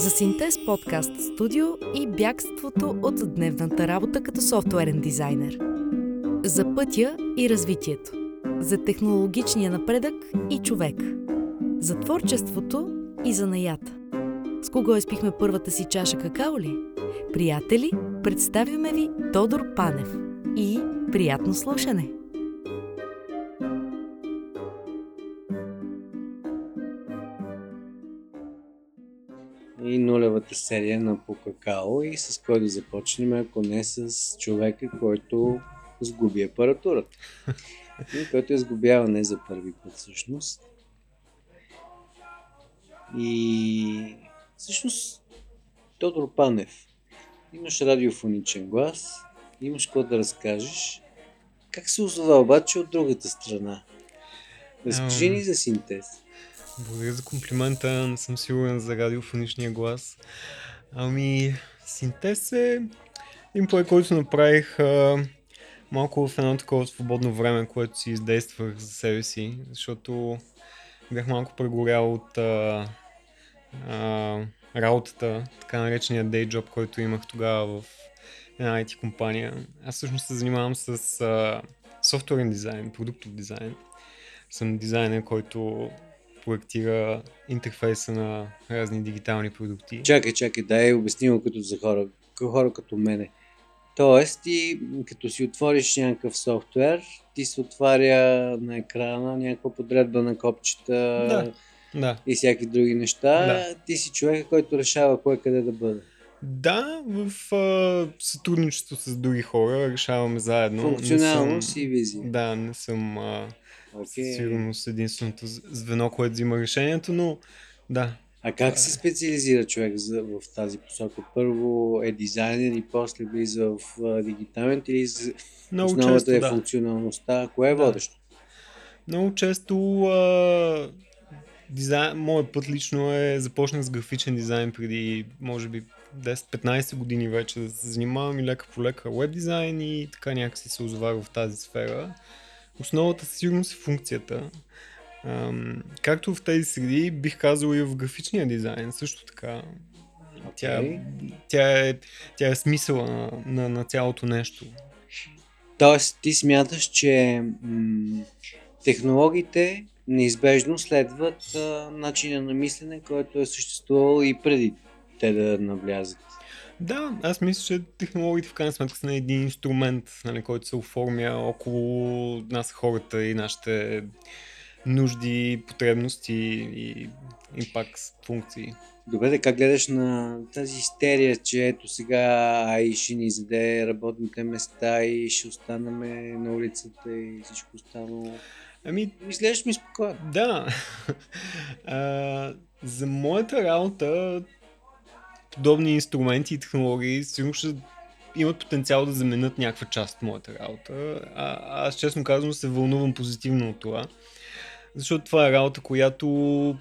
За Синтез подкаст студио и бягството от дневната работа като софтуерен дизайнер. За пътя и развитието. За технологичния напредък и човек. За творчеството и за наята. С кого изпихме първата си чаша какао ли? Приятели, представяме ви Тодор Панев. И приятно слушане! Нулевата серия на по какао и с кой да започнем, ако не с човека, който сгуби апаратурата. И който я сгубява не за първи път всъщност. И всъщност Тодор Панев, имаш радиофоничен глас, имаш какво да разкажеш. Как се озова обаче от другата страна? Разкажи ни за синтез. Благодаря за комплимента, не съм сигурен за радиофоничния глас. Ами, синтез е проект, който направих а, малко в едно такова свободно време, което си издействах за себе си, защото бях малко прегорял от а, а, работата, така наречения day job, който имах тогава в една IT компания. Аз всъщност се занимавам с а, софтуерен дизайн, продуктов дизайн. Съм дизайнер, който проектира интерфейса на разни дигитални продукти. Чакай, чакай, дай обясни го като за хора, хора като мене. Тоест, ти като си отвориш някакъв софтуер, ти се отваря на екрана някаква подредба на копчета Да. Да. и всякакви други неща. Да. Ти си човека, който решава кое къде да бъде. Да, в а, сътрудничество с други хора решаваме заедно. Функционалност съм- и визия. Да, не съм а, Със сигурност единственото звено, което взима решението, но да. А как се специализира човек в тази посока? Първо е дизайнер и после влиза в а, дигиталните или за- Много основата често, е да. функционалността? Кое е Да. водещо? Много често а, дизайн, моят път лично е започнах с графичен дизайн преди може би 10-15 години вече да се занимавам и лека по лека веб дизайн и така някакси се озовах в тази сфера. Основата със сигурност е функцията. Ам, както в тези среди, бих казал и в графичния дизайн също така. Тя, Окей. тя, е, тя е смисъла на, на, на цялото нещо. Тоест, ти смяташ, че м- технологиите неизбежно следват а, начина на мислене, който е съществувал и преди те да навлязат. Да, аз мисля, че технологиите в крайна сметка са един инструмент, нали, който се оформя около нас хората и нашите нужди, потребности и, и пак функции. Добре, да как гледаш на тази истерия, че ето сега ай ще ни заде работните места и ще останаме на улицата и всичко останало. Ами, Изглеждаш ми спокойно. да. а, за моята работа подобни инструменти и технологии сигурно ще имат потенциал да заменят някаква част от моята работа. А, аз честно казвам се вълнувам позитивно от това. Защото това е работа, която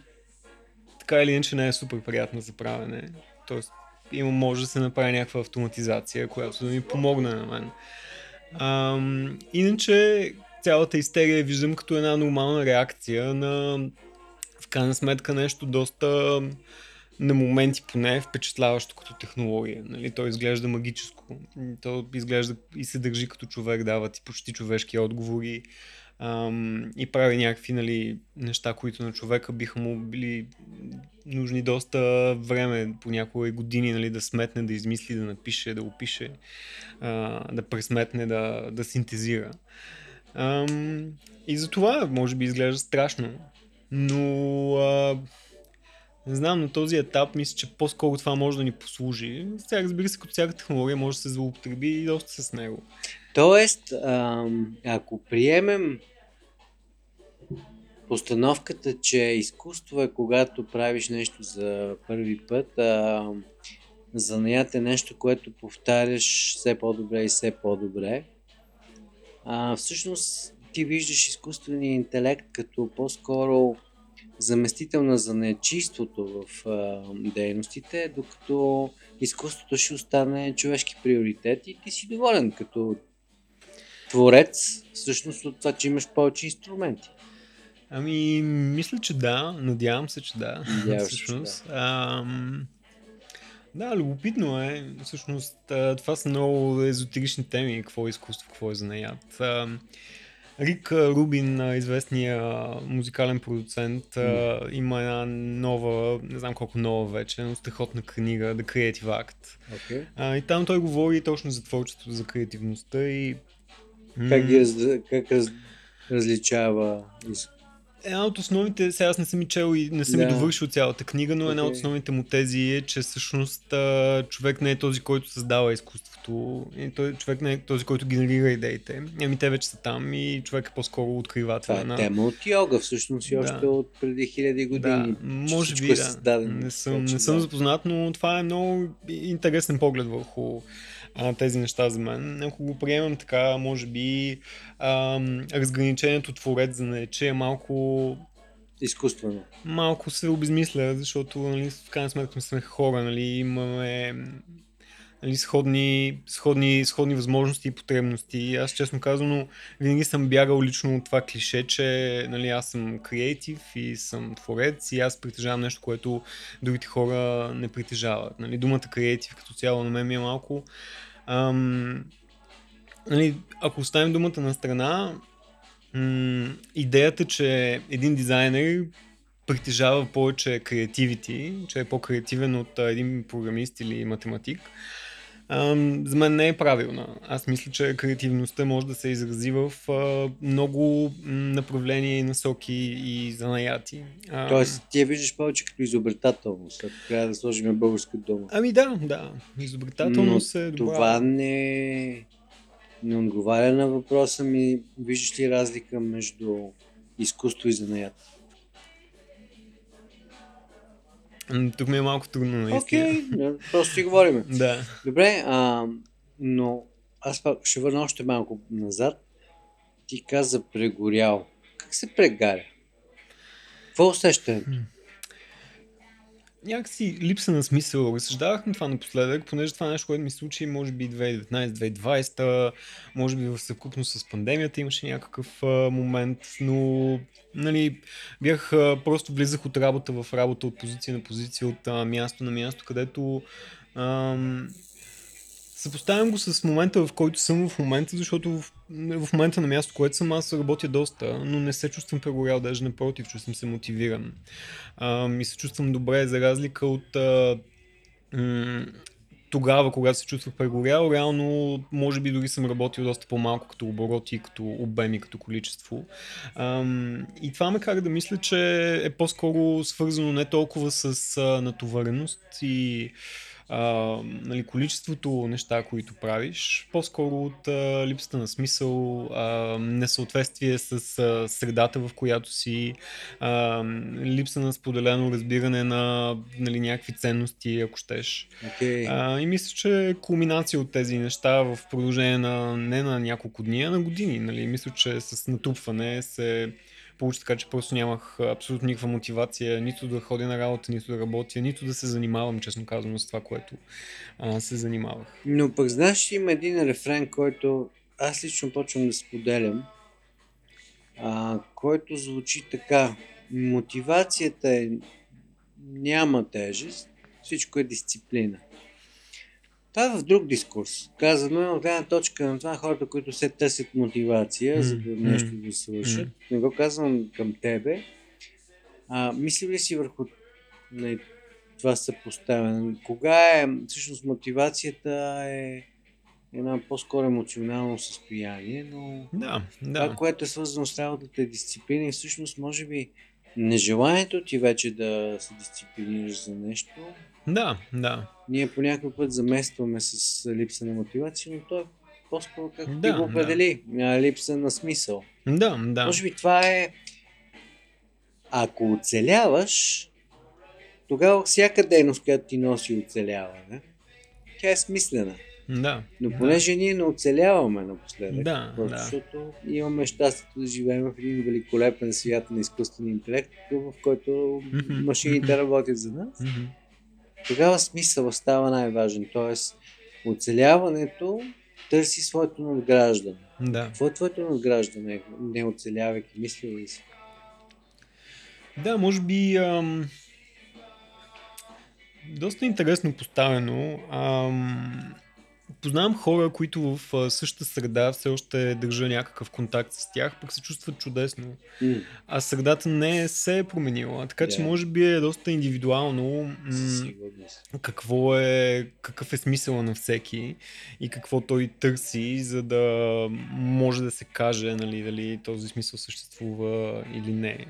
така или иначе не е супер приятна за правене. Тоест, има, може да се направи някаква автоматизация, която да ми помогне на мен. Ам, иначе, цялата истерия виждам като една нормална реакция на в крайна сметка нещо доста на моменти поне впечатляващо като технология. Нали? То изглежда магическо. То изглежда и се държи като човек, дава ти почти човешки отговори ам, и прави някакви нали, неща, които на човека биха му били нужни доста време, понякога и години, нали, да сметне, да измисли, да напише, да опише, а, да пресметне, да, да синтезира. Ам, и за това може би изглежда страшно, но а, не знам, на този етап мисля, че по-скоро това може да ни послужи. Сега разбира се, като всяка технология може да се злоупотреби и доста с него. Тоест, ако приемем постановката, че изкуство е когато правиш нещо за първи път, а занаят е нещо, което повтаряш все по-добре и все по-добре. А, всъщност ти виждаш изкуствения интелект като по-скоро заместител на занечиството в а, дейностите, докато изкуството ще остане човешки приоритет и ти си доволен като творец, всъщност от това, че имаш повече инструменти. Ами, мисля, че да. Надявам се, че да. Надяваш се, че всъщност. Ам, да, любопитно е. Всъщност, това са много езотерични теми. Какво е изкуство, какво е занаят. Ам, Рик Рубин, известния музикален продуцент, а, има една нова, не знам колко нова вече, но страхотна книга, The Creative Act. Okay. А, и там той говори точно за творчеството, за креативността и... Как, ги как раз, различава из- Една от основните, сега аз не съм и чел и не съм Да. и довършил цялата книга, но една от основните му тези е, че всъщност а, човек не е този, който създава изкуството, и той, човек не е този, който генерира идеите. Ами те вече са там и човек е по-скоро откривател Това е на... тема от йога, всъщност и Да. още от преди хиляди Да, години. че може всичко би е да. Не съм, не съм да. запознат, но това е много интересен поглед върху а, тези неща за мен. Ако го приемам така, може би ам, разграничението творец за нарече е малко Изкуствено. малко се обезмисля, защото нали, в крайна сметка сме хора, нали, имаме нали, сходни, сходни, сходни възможности и потребности. Аз честно казано винаги съм бягал лично от това клише, че нали, аз съм креатив и съм творец и аз притежавам нещо, което другите хора не притежават. Нали, думата креатив като цяло на мен ми е малко... Ам, нали, ако оставим думата на страна, м- идеята, че един дизайнер притежава повече креативити, че е по-креативен от един програмист или математик, ам, за мен не е правилна. Аз мисля, че креативността може да се изрази в а, много направления и насоки и занаяти. Тоест, ти я виждаш повече като изобретателност, ако трябва да сложим българска дума. Ами да, да. Изобретателност е добра. Това не, не отговаря на въпроса ми. Виждаш ли разлика между изкуство и занаят? Тук ми е малко трудно, наистина. Окей, okay, просто си говорим. Да. Добре, а, но аз пак ще върна още малко назад. Ти каза прегорял. Как се прегаря? Какво усещането? Някакси липса на смисъл. Разсъждавах на това напоследък, понеже това е нещо, което ми случи, може би 2019-2020, може би в съвкупност с пандемията имаше някакъв а, момент, но нали, бях а, просто влизах от работа в работа, от позиция на позиция, от а, място на място, където ам, Съпоставям го с момента, в който съм в момента, защото в, в момента на място, което съм, аз работя доста, но не се чувствам прегорял, даже напротив, чувствам се мотивиран. А, и се чувствам добре, за разлика от а, м- тогава, когато се чувствах прегорял, реално може би дори съм работил доста по-малко като обороти, като обеми, като количество. Ам, и това ме кара да мисля, че е по-скоро свързано не толкова с а, натовареност и а, нали, количеството неща, които правиш, по-скоро от а, липсата на смисъл, а, несъответствие с а, средата, в която си, а, липса на споделено разбиране на нали, някакви ценности, ако щеш. Okay. А, и мисля, че е кулминация от тези неща в продължение на не на няколко дни, а на години. Нали? Мисля, че с натрупване се получи така, че просто нямах абсолютно никаква мотивация нито да ходя на работа, нито да работя, нито да се занимавам, честно казвам, с това, което а, се занимавах. Но пък знаеш, има един рефрен, който аз лично почвам да споделям, а, който звучи така. Мотивацията е няма тежест, всичко е дисциплина. Това е в друг дискурс. Казано е от гледна точка на това хората, които се търсят мотивация, М, за да нещо да свършат. м. Не го казвам към тебе. А, мисли ли си върху не, това съпоставяне? Кога е, всъщност мотивацията е едно по-скоро емоционално състояние, но Да, това, да. което е свързано с работата е дисциплина и всъщност може би нежеланието ти вече да се дисциплинираш за нещо, Да, да. ние по някой път заместваме с липса на мотивация, но то е по-скоро как Да, ти го определи, да. липса на смисъл. Да, да. Може би това е ако оцеляваш, тогава всяка дейност, която ти носи оцеляване, тя е смислена. Да. Но да. понеже ние не оцеляваме напоследък, Да, просто да. защото имаме щастието да живеем в един великолепен свят на изкуствен интелект, в който машините работят за нас. Тогава смисъл става най-важен. Тоест, оцеляването търси своето надграждане. Да. Какво е твоето надграждане, не оцелявайки, мислил ли си? Да, може би ам, доста интересно поставено. Ам, познавам хора, които в същата среда все още държа някакъв контакт с тях, пък се чувстват чудесно. М, А средата не се е променила. Така че Да. може би е доста индивидуално м- какво е, какъв е смисъла на всеки и какво той търси, за да може да се каже нали, дали този смисъл съществува или не.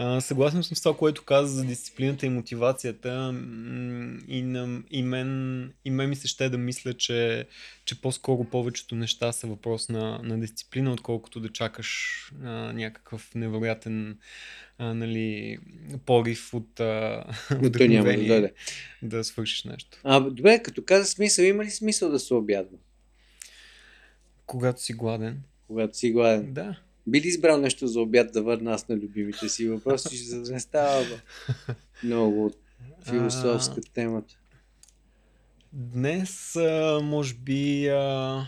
А, съгласен съм с това, което каза за дисциплината и мотивацията и, на, и, мен, и мен ми се ще да мисля, че, че по-скоро повечето неща са въпрос на, на дисциплина, отколкото да чакаш а, някакъв невероятен а, нали, порив от а, Но той няма да дойде. да свършиш нещо. А, добре, като каза смисъл, има ли смисъл да се обядва, Когато си гладен. когато си гладен? Да. Би ли избрал нещо за обяд да върна аз на любимите си въпроси, за да не става бе, много философска темата? Днес, а, може би, а,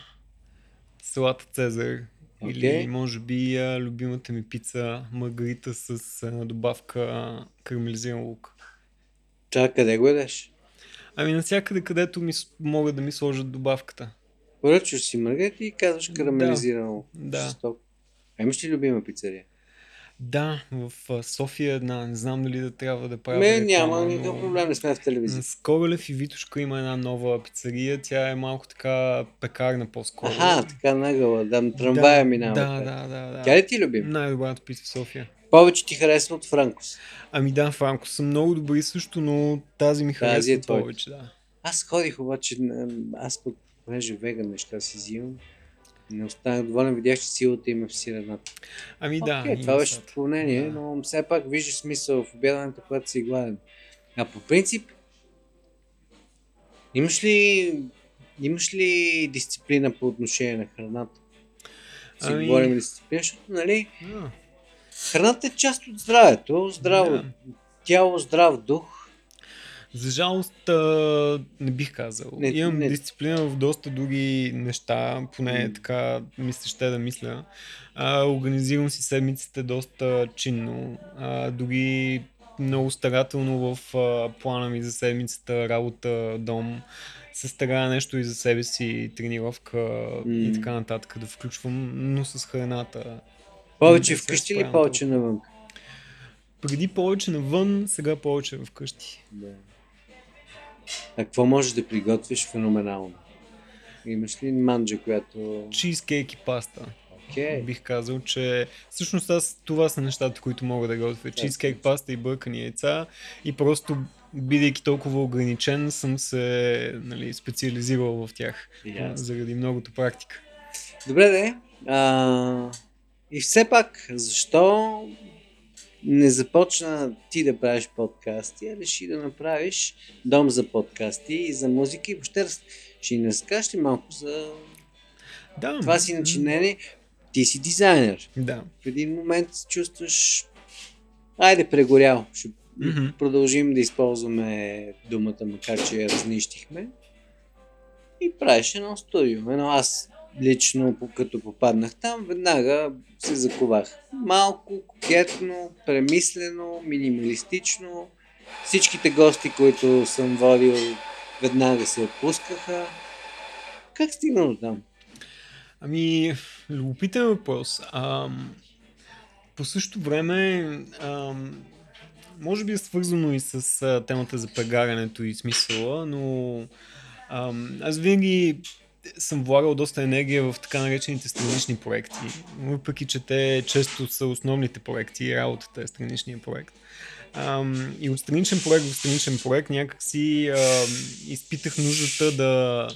салата Цезар. Окей. Или може би а, любимата ми пица Маргарита с а, добавка карамелизиран лук. Чакай, къде го едеш? Ами навсякъде, където ми, могат да ми сложат добавката. Поръчваш си маргарит и казваш карамелизирано. Да. Жестоко. А имаш ли любима пицария? Да, в София една, не знам дали да трябва да правя реклама, няма но- никакъв проблем, не сме в телевизия. С Королев и Витушка има една нова пицария. Тя е малко така пекарна по-скоро. Аха, така нагъла, да, трамвая минава. Да, да, да, да. Тя ли ти е любима? Най-добрата пица в София. Повече ти харесва от Франкос. Ами да, Франко са много добри също, но тази ми харесва Тази е повече, да. Аз ходих обаче, аз пък, понеже веган неща си взимам, не останах доволен, видях, че силата има в сирената. Ами да. Има това беше отклонение, Да. но все пак виждаш смисъл в обядането, когато си гладен. А по принцип, имаш ли, имаш ли дисциплина по отношение на храната? Си Ами- говорим дисциплина, защото, нали, Да. храната е част от здравето, здраво Да. тяло, здрав дух. За жалост а, не бих казал. Не, Имам не. дисциплина в доста други неща, поне М. така мисля, ще да мисля. А, организирам си седмиците доста чинно. А, дори много старателно в а, плана ми за седмицата, работа, дом. Се старая нещо и за себе си, тренировка и М. така нататък да включвам, но с храната. Повече вкъщи или повече навън? Преди повече навън, сега повече вкъщи. Да. А какво можеш да приготвиш феноменално? Имаш ли манджа, която... Чизкейк и паста. Окей. Бих казал, че всъщност аз това са нещата, които мога да готвя. Чизкейк, паста и бъркани яйца. И просто, бидейки толкова ограничен, съм се нали, специализирал в тях. Ясно. Заради многото практика. Добре, де. А, и все пак, защо не започна ти да правиш подкасти, а реши да направиш дом за подкасти и за музика и въобще ще ни разкажеш ли малко за Да. това си начинение? Ти си дизайнер. Да. В един момент се чувстваш айде прегорял. Ще Мгм. продължим да използваме думата, макар че я разнищихме. И правиш едно студио. Едно аз лично, като попаднах там, веднага се заковах. Малко, кокетно, премислено, минималистично. Всичките гости, които съм водил, веднага се отпускаха. Как стигна до там? Ами, любопитен въпрос. Ам, по същото време, ам, може би е свързано и с а, темата за прегарянето и смисъла, но ам, аз винаги съм влагал доста енергия в така наречените странични проекти, въпреки че те често са основните проекти и работата е страничния проект. Ам, и от страничен проект в страничен проект някакси ам, изпитах нуждата да,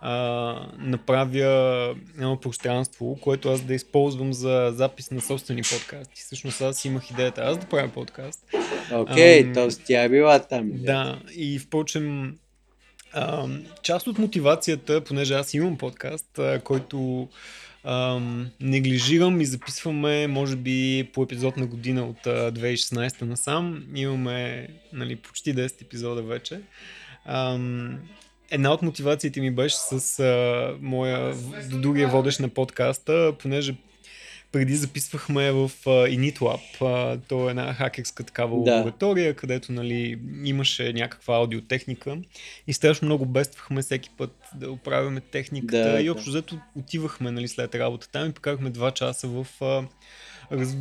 а, направя едно пространство, което аз да използвам за запис на собствени подкасти. Всъщност аз имах идеята аз да правя подкаст. Окей, Ам, т.е. тя е била там. Да, и впрочем, част от мотивацията, понеже аз имам подкаст, а, който ам, неглижирам и записваме, може би, по епизод на година от а, 2016 насам. Имаме нали, почти 10 епизода вече. Ам, една от мотивациите ми беше с а, моя другия водещ на подкаста, понеже преди записвахме в а, InitLab. А, то е една хакерска такава Да. лаборатория, където нали, имаше някаква аудиотехника и страшно много бествахме всеки път да оправяме техниката Да, и да. общо взето отивахме нали, след работа там и прекарахме два часа в а,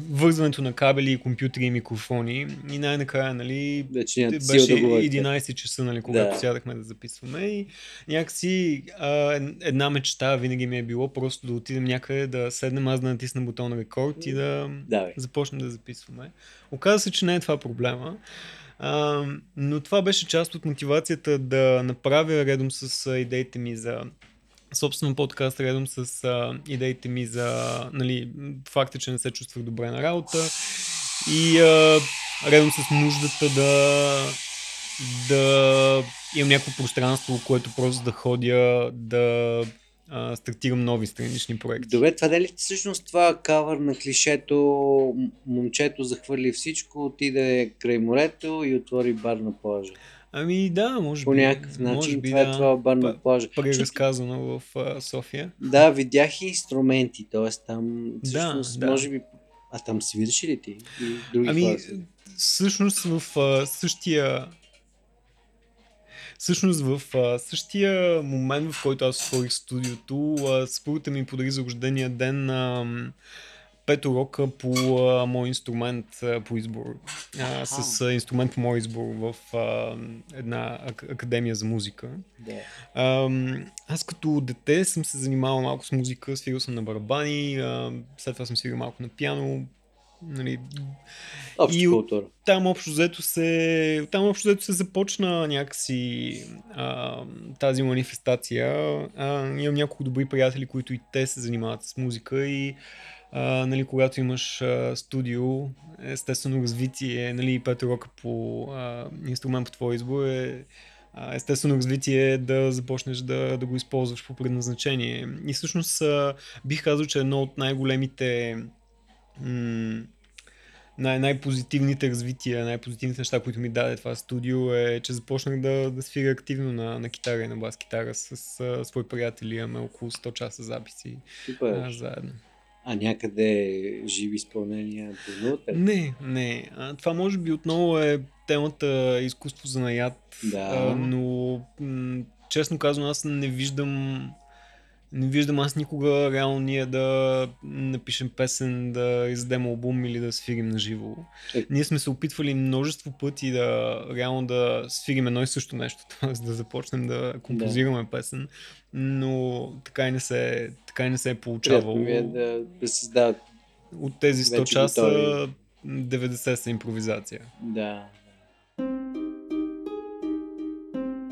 вързването на кабели, и компютри и микрофони и най-накрая нали, Вече беше да говорите. 11 часа, нали, когато Да. сядахме да записваме и някакси а, ед- една мечта винаги ми е било просто да отидем някъде, да седнем, аз да натисна бутон рекорд и да Да, бе. започнем да записваме. Оказа се, че не е това проблема. А, но това беше част от мотивацията да направя редом с идеите ми за собствен подкаст, редом с а, идеите ми за нали, факта, че не се чувствах добре на работа и а, редом с нуждата да да имам някакво пространство, което просто да ходя, да а, стартирам нови странични проекти. Добре, това дали всъщност това кавър на клишето момчето захвърли всичко, отиде край морето и отвори бар на плажа. Ами да, може По би. някакъв може начин би, това е да. това бар на плажа. Преразказано в а, София. Да, видях и инструменти, т.е. там Да, всъщност да. може би... А там свириш ли ти? И други Ами, свирят? всъщност в а, същия Всъщност в а, същия момент, в който аз отворих студиото, а, съпругата ми подари за рождения ден а, пет урока по а, мой инструмент а, по избор. А, с а, инструмент по мой избор в а, една ак- академия за музика. Ам, аз като дете съм се занимавал малко с музика, свирил съм на барабани, а, след това съм свирил малко на пиано. Нали, И култура. там общо взето се, там общо взето се започна някакси а, тази манифестация. А, имам няколко добри приятели, които и те се занимават с музика и а, нали, когато имаш а, студио, естествено развитие, нали, пет урока по а, инструмент по твой избор е а, естествено развитие е да започнеш да, да го използваш по предназначение. И всъщност а, бих казал, че едно от най-големите м- най- най-позитивните развития, най-позитивните неща, които ми даде това студио е, че започнах да, да свиря активно на, на китара и на бас китара с а, свои приятели. Имаме около 100 часа записи а, заедно. А някъде живи изпълнения ли? Не, не. А, това може би отново е темата изкуство за наят, Да. а, но м- честно казвам аз не виждам не виждам аз никога реално ние да напишем песен, да издадем албум или да свирим на живо. Е. Ние сме се опитвали множество пъти да реално да свирим едно и също нещо, т.е. да започнем да композираме песен, но така и не се, така и не се е получавало. Ми е да, да създават. От тези 100 Вече часа готови. 90 са импровизация. Да.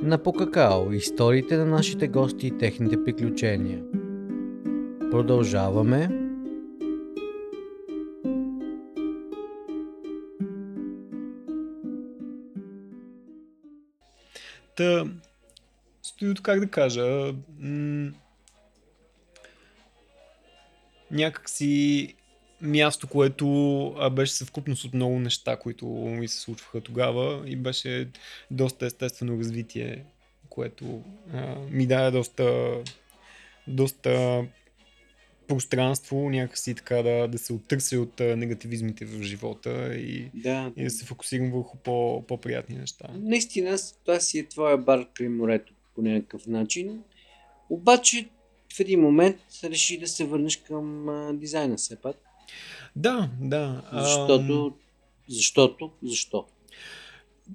На Покакао историите на нашите гости и техните приключения. Продължаваме. Та, студиото, как да кажа, м- някакси място, което беше съвкупност от много неща, които ми се случваха тогава и беше доста естествено развитие, което а, ми даде доста, доста пространство някакси така да, да се оттърся от негативизмите в живота и, Да. и да се фокусирам върху по, по-приятни неща. Наистина, това си е твоя бар край морето по някакъв начин. Обаче в един момент реши да се върнеш към а, дизайна все пак. Да, да. Защото, защото, защо?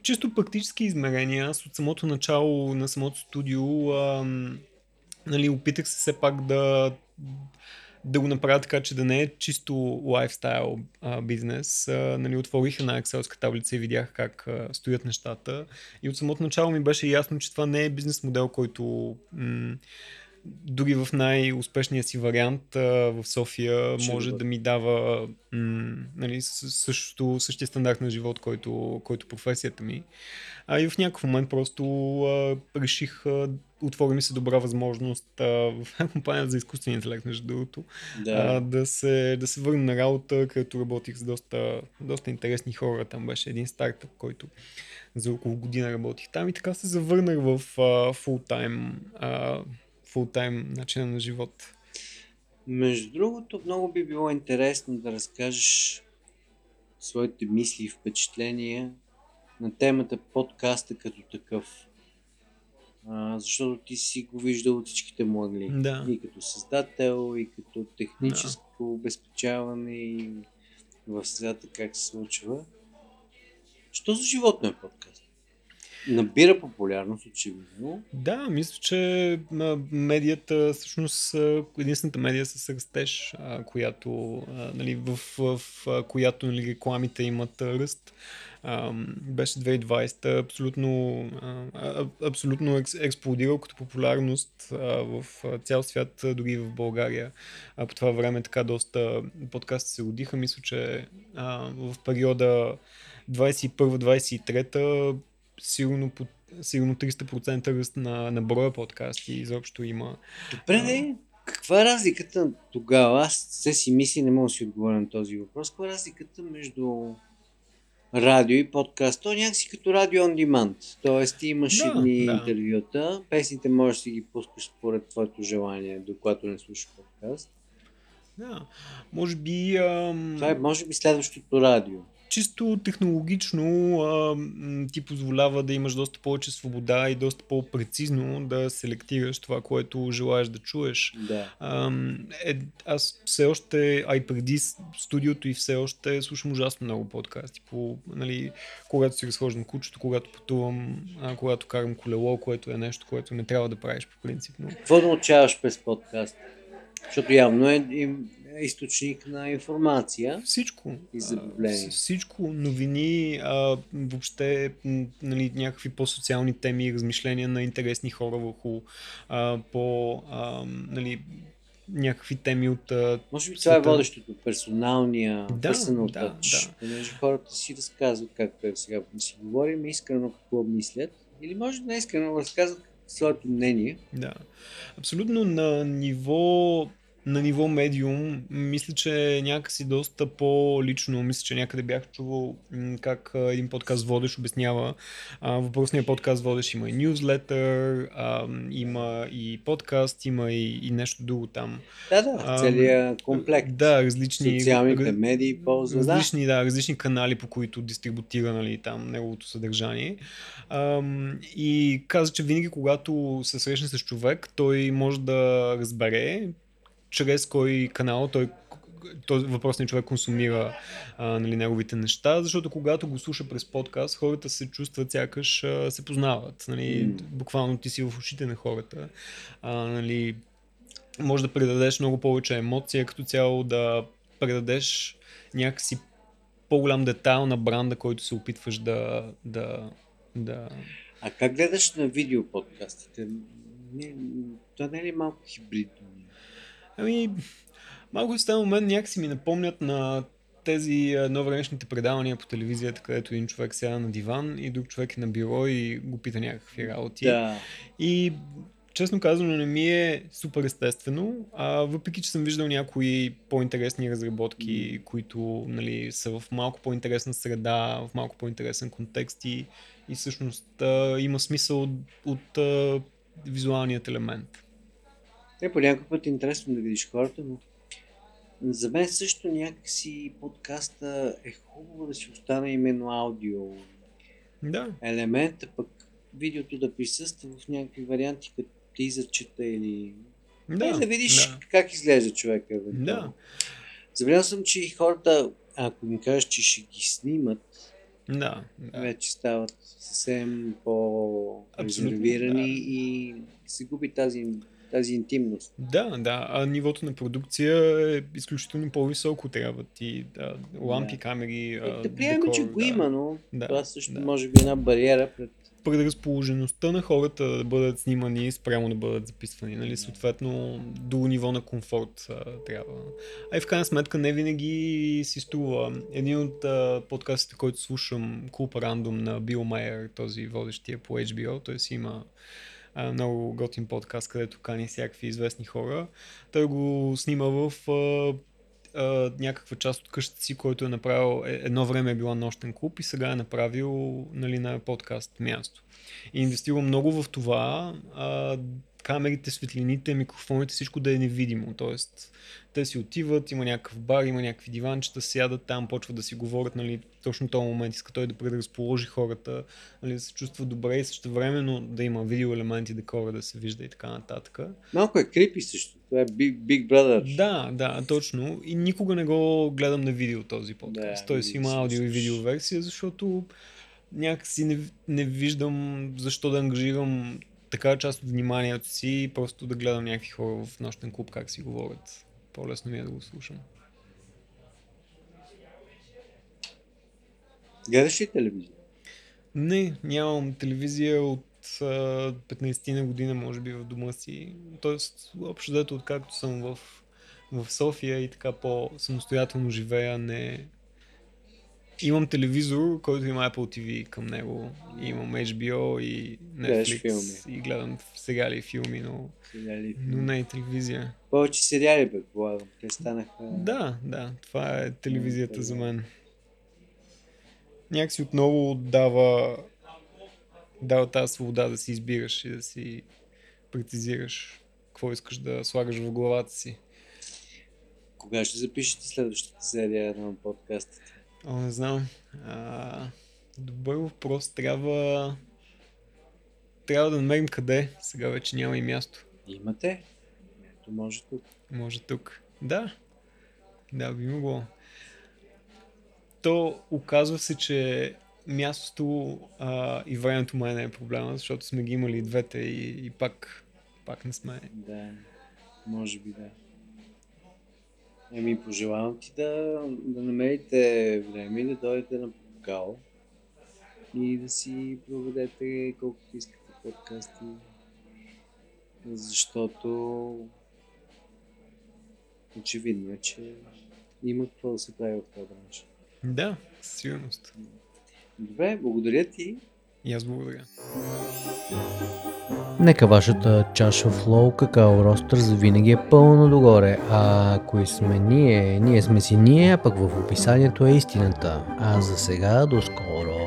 чисто практически измерения. Аз от самото начало на самото студио ам, нали, опитах се все пак да да го направят така, че да не е чисто лайфстайл а, бизнес. А, нали, отворих една Excel таблица и видях как а, стоят нещата. И от самото начало ми беше ясно, че това не е бизнес модел, който м- дори в най-успешния си вариант а, в София Ще може бъде. да ми дава м- нали, съ- същото, същия стандарт на живот, който, който професията ми. А и в някакъв момент просто а, реших, а, отвори ми се добра възможност а, в една компания за изкуствен интелект, между другото, а, Да. да, се, да се върна на работа, където работих с доста, доста интересни хора. Там беше един стартъп, който за около година работих там и така се завърнах в а, фултайм, фултайм начина на живот. Между другото, много би било интересно да разкажеш своите мисли и впечатления на темата подкаста като такъв. А, защото ти си го виждал от всичките му ъгли. Да. И като създател, и като техническо обезпечаване, и в средата как се случва. Що за животно е подкаст? Набира популярност, очевидно. Да, мисля, че медията, всъщност единствената медия с растеж, която, нали, в, в, а, която нали, рекламите имат ръст, беше 2020, абсолютно, абсолютно екс, експлодирал като популярност в цял свят, дори в България. По това време така доста подкасти се родиха. Мисля, че в периода 21-23 сигурно, по, сигурно 300% ръст на, на броя подкасти изобщо има. Добре, де, каква е разликата тогава? Аз все си мисли, не мога да си отговоря на този въпрос. Каква е разликата между радио и подкаст? То е някакси като радио on demand. Тоест ти имаш Да, едни да. интервюта, песните можеш да си ги пускаш според твоето желание, докато не слушаш подкаст. Да, може би ам, Това е, може би, следващото радио. Чисто технологично а, ти позволява да имаш доста повече свобода и доста по-прецизно да селектираш това, което желаеш да чуеш. Да. Ам, е, аз все още, а и преди студиото и все още слушам ужасно много подкасти. По, нали, когато си разхождам кучето, когато пътувам, а, когато карам колело, което е нещо, което не трябва да правиш по принцип. Но... Какво научаваш през подкаст? Защото явно е източник на информация. Всичко. И забавление. Всичко, новини, а, въобще нали, някакви по-социални теми и размишления на интересни хора върху а, по а, нали, някакви теми от Може би това е водещото, персоналния, Да, personal да, touch. да. Понеже хората си разказват, както е сега си говорим, искрено какво мислят. Или може да не искрено разказват своето мнение. Да. Абсолютно на ниво на ниво медиум, мисля, че е някакси доста по-лично. Мисля, че някъде бях чувал как един подкаст водещ обяснява. Въпросния подкаст водещ има и нюзлетър, има и подкаст, има и, и нещо друго там. Да, да, целият комплект. Да, различни... Социалните медии ползва, да. различни, да. различни канали, по които дистрибутира нали, там неговото съдържание. И каза, че винаги, когато се срещне с човек, той може да разбере чрез кой канал той този въпросният човек консумира а, нали, неговите неща, защото когато го слуша през подкаст, хората се чувстват сякаш а, се познават. Нали, М. Буквално ти си в ушите на хората. А, нали, може да предадеш много повече емоция, като цяло да предадеш някакси по-голям детайл на бранда, който се опитваш да, да, да... А как гледаш на видео подкастите? Не, това не е ли малко хибридно? Ами, малко в този момент някакси ми напомнят на тези а, нововремешните предавания по телевизията, където един човек сяда на диван и друг човек е на бюро и го пита някакви работи. Да. И честно казано не ми е супер естествено, а въпреки че съм виждал някои по-интересни разработки, които нали, са в малко по-интересна среда, в малко по-интересен контекст и, и всъщност а, има смисъл от, от а, визуалният елемент. Е, по някакъв път е интересно да видиш хората, но за мен също някакси подкаста е хубаво да си остане именно аудио Да, елемента, пък видеото да присъства в някакви варианти, като тизърчета или... Да, да, да видиш да. как изглежда човека. Да. Забелязал съм, че и хората, ако ми кажеш, че ще ги снимат, Да, да. вече стават съвсем по-резервирани Абсолютно, и се губи тази тази интимност. Да, да, а нивото на продукция е изключително по-високо. Трябва ти да, лампи, Да. камери, Е, а, да приемем, че го да. има, но Да, това също да. може би е една бариера пред... предразположеността на хората да бъдат снимани спрямо да бъдат записвани, нали, съответно до ниво на комфорт а, трябва. А и в крайна сметка не винаги си струва. Един от а, подкастите, който слушам, Cool Random на Бил Майер, този водещия по HBO, той си има много готин подкаст, където кани всякакви известни хора. Той го снима в а, а, някаква част от къщата си, който е направил, е, едно време е била нощен клуб и сега е направил нали, на подкаст място. И инвестира много в това а, камерите, светлините, микрофоните, всичко да е невидимо. Тоест, те си отиват, има някакъв бар, има някакви диванчета, сядат там, почват да си говорят, нали, точно този момент иска той да предразположи хората, нали, да се чувства добре и също времено да има видео елементи, декора да се вижда и така нататък. Малко е крипи също. Това е Big, Big Brother. Да, да, точно. И никога не го гледам на видео този подкаст. Да, Той си има аудио и видео версия, защото някакси не, не виждам защо да ангажирам такава част от вниманието си просто да гледам някакви хора в нощен клуб как си говорят. По-лесно ми е да го слушам. Гледаш ли телевизия? Не, нямам телевизия от а, 15 на година, може би, в дома си. Тоест, общо дето, откакто съм в, в София и така по-самостоятелно живея, не... Имам телевизор, който има Apple TV към него. И имам HBO и Netflix. филми. И гледам сериали и филми, но, Сериали? но не и телевизия. Повече сериали, бе, полагам. Те станаха... Да, да, това е телевизията за мен. Някакси отново дава, дава тази свобода да си избираш и да си прецизираш какво искаш да слагаш в главата си. Кога ще запишете следващата серия на подкастите? О, не знам. А, добър въпрос. Трябва... Трябва да намерим къде. Сега вече няма и място. Имате? Ето може тук. Може тук. Да. Да, би могло. То оказва се, че мястото а, и времето май не е проблема, защото сме ги имали и двете и, и пак, пак не сме. Да, може би да. Еми, пожелавам ти да, да намерите време и да дойдете на Покал и да си проведете колкото искате подкасти, защото очевидно е, че има какво да се прави в този бранш. Да, със сигурност. Добре, благодаря ти. И аз благодаря. Нека вашата чаша флоу какао ростър завинаги е пълно догоре. А кои сме ние? Ние сме си ние, а пък в описанието е истината. А за сега до скоро.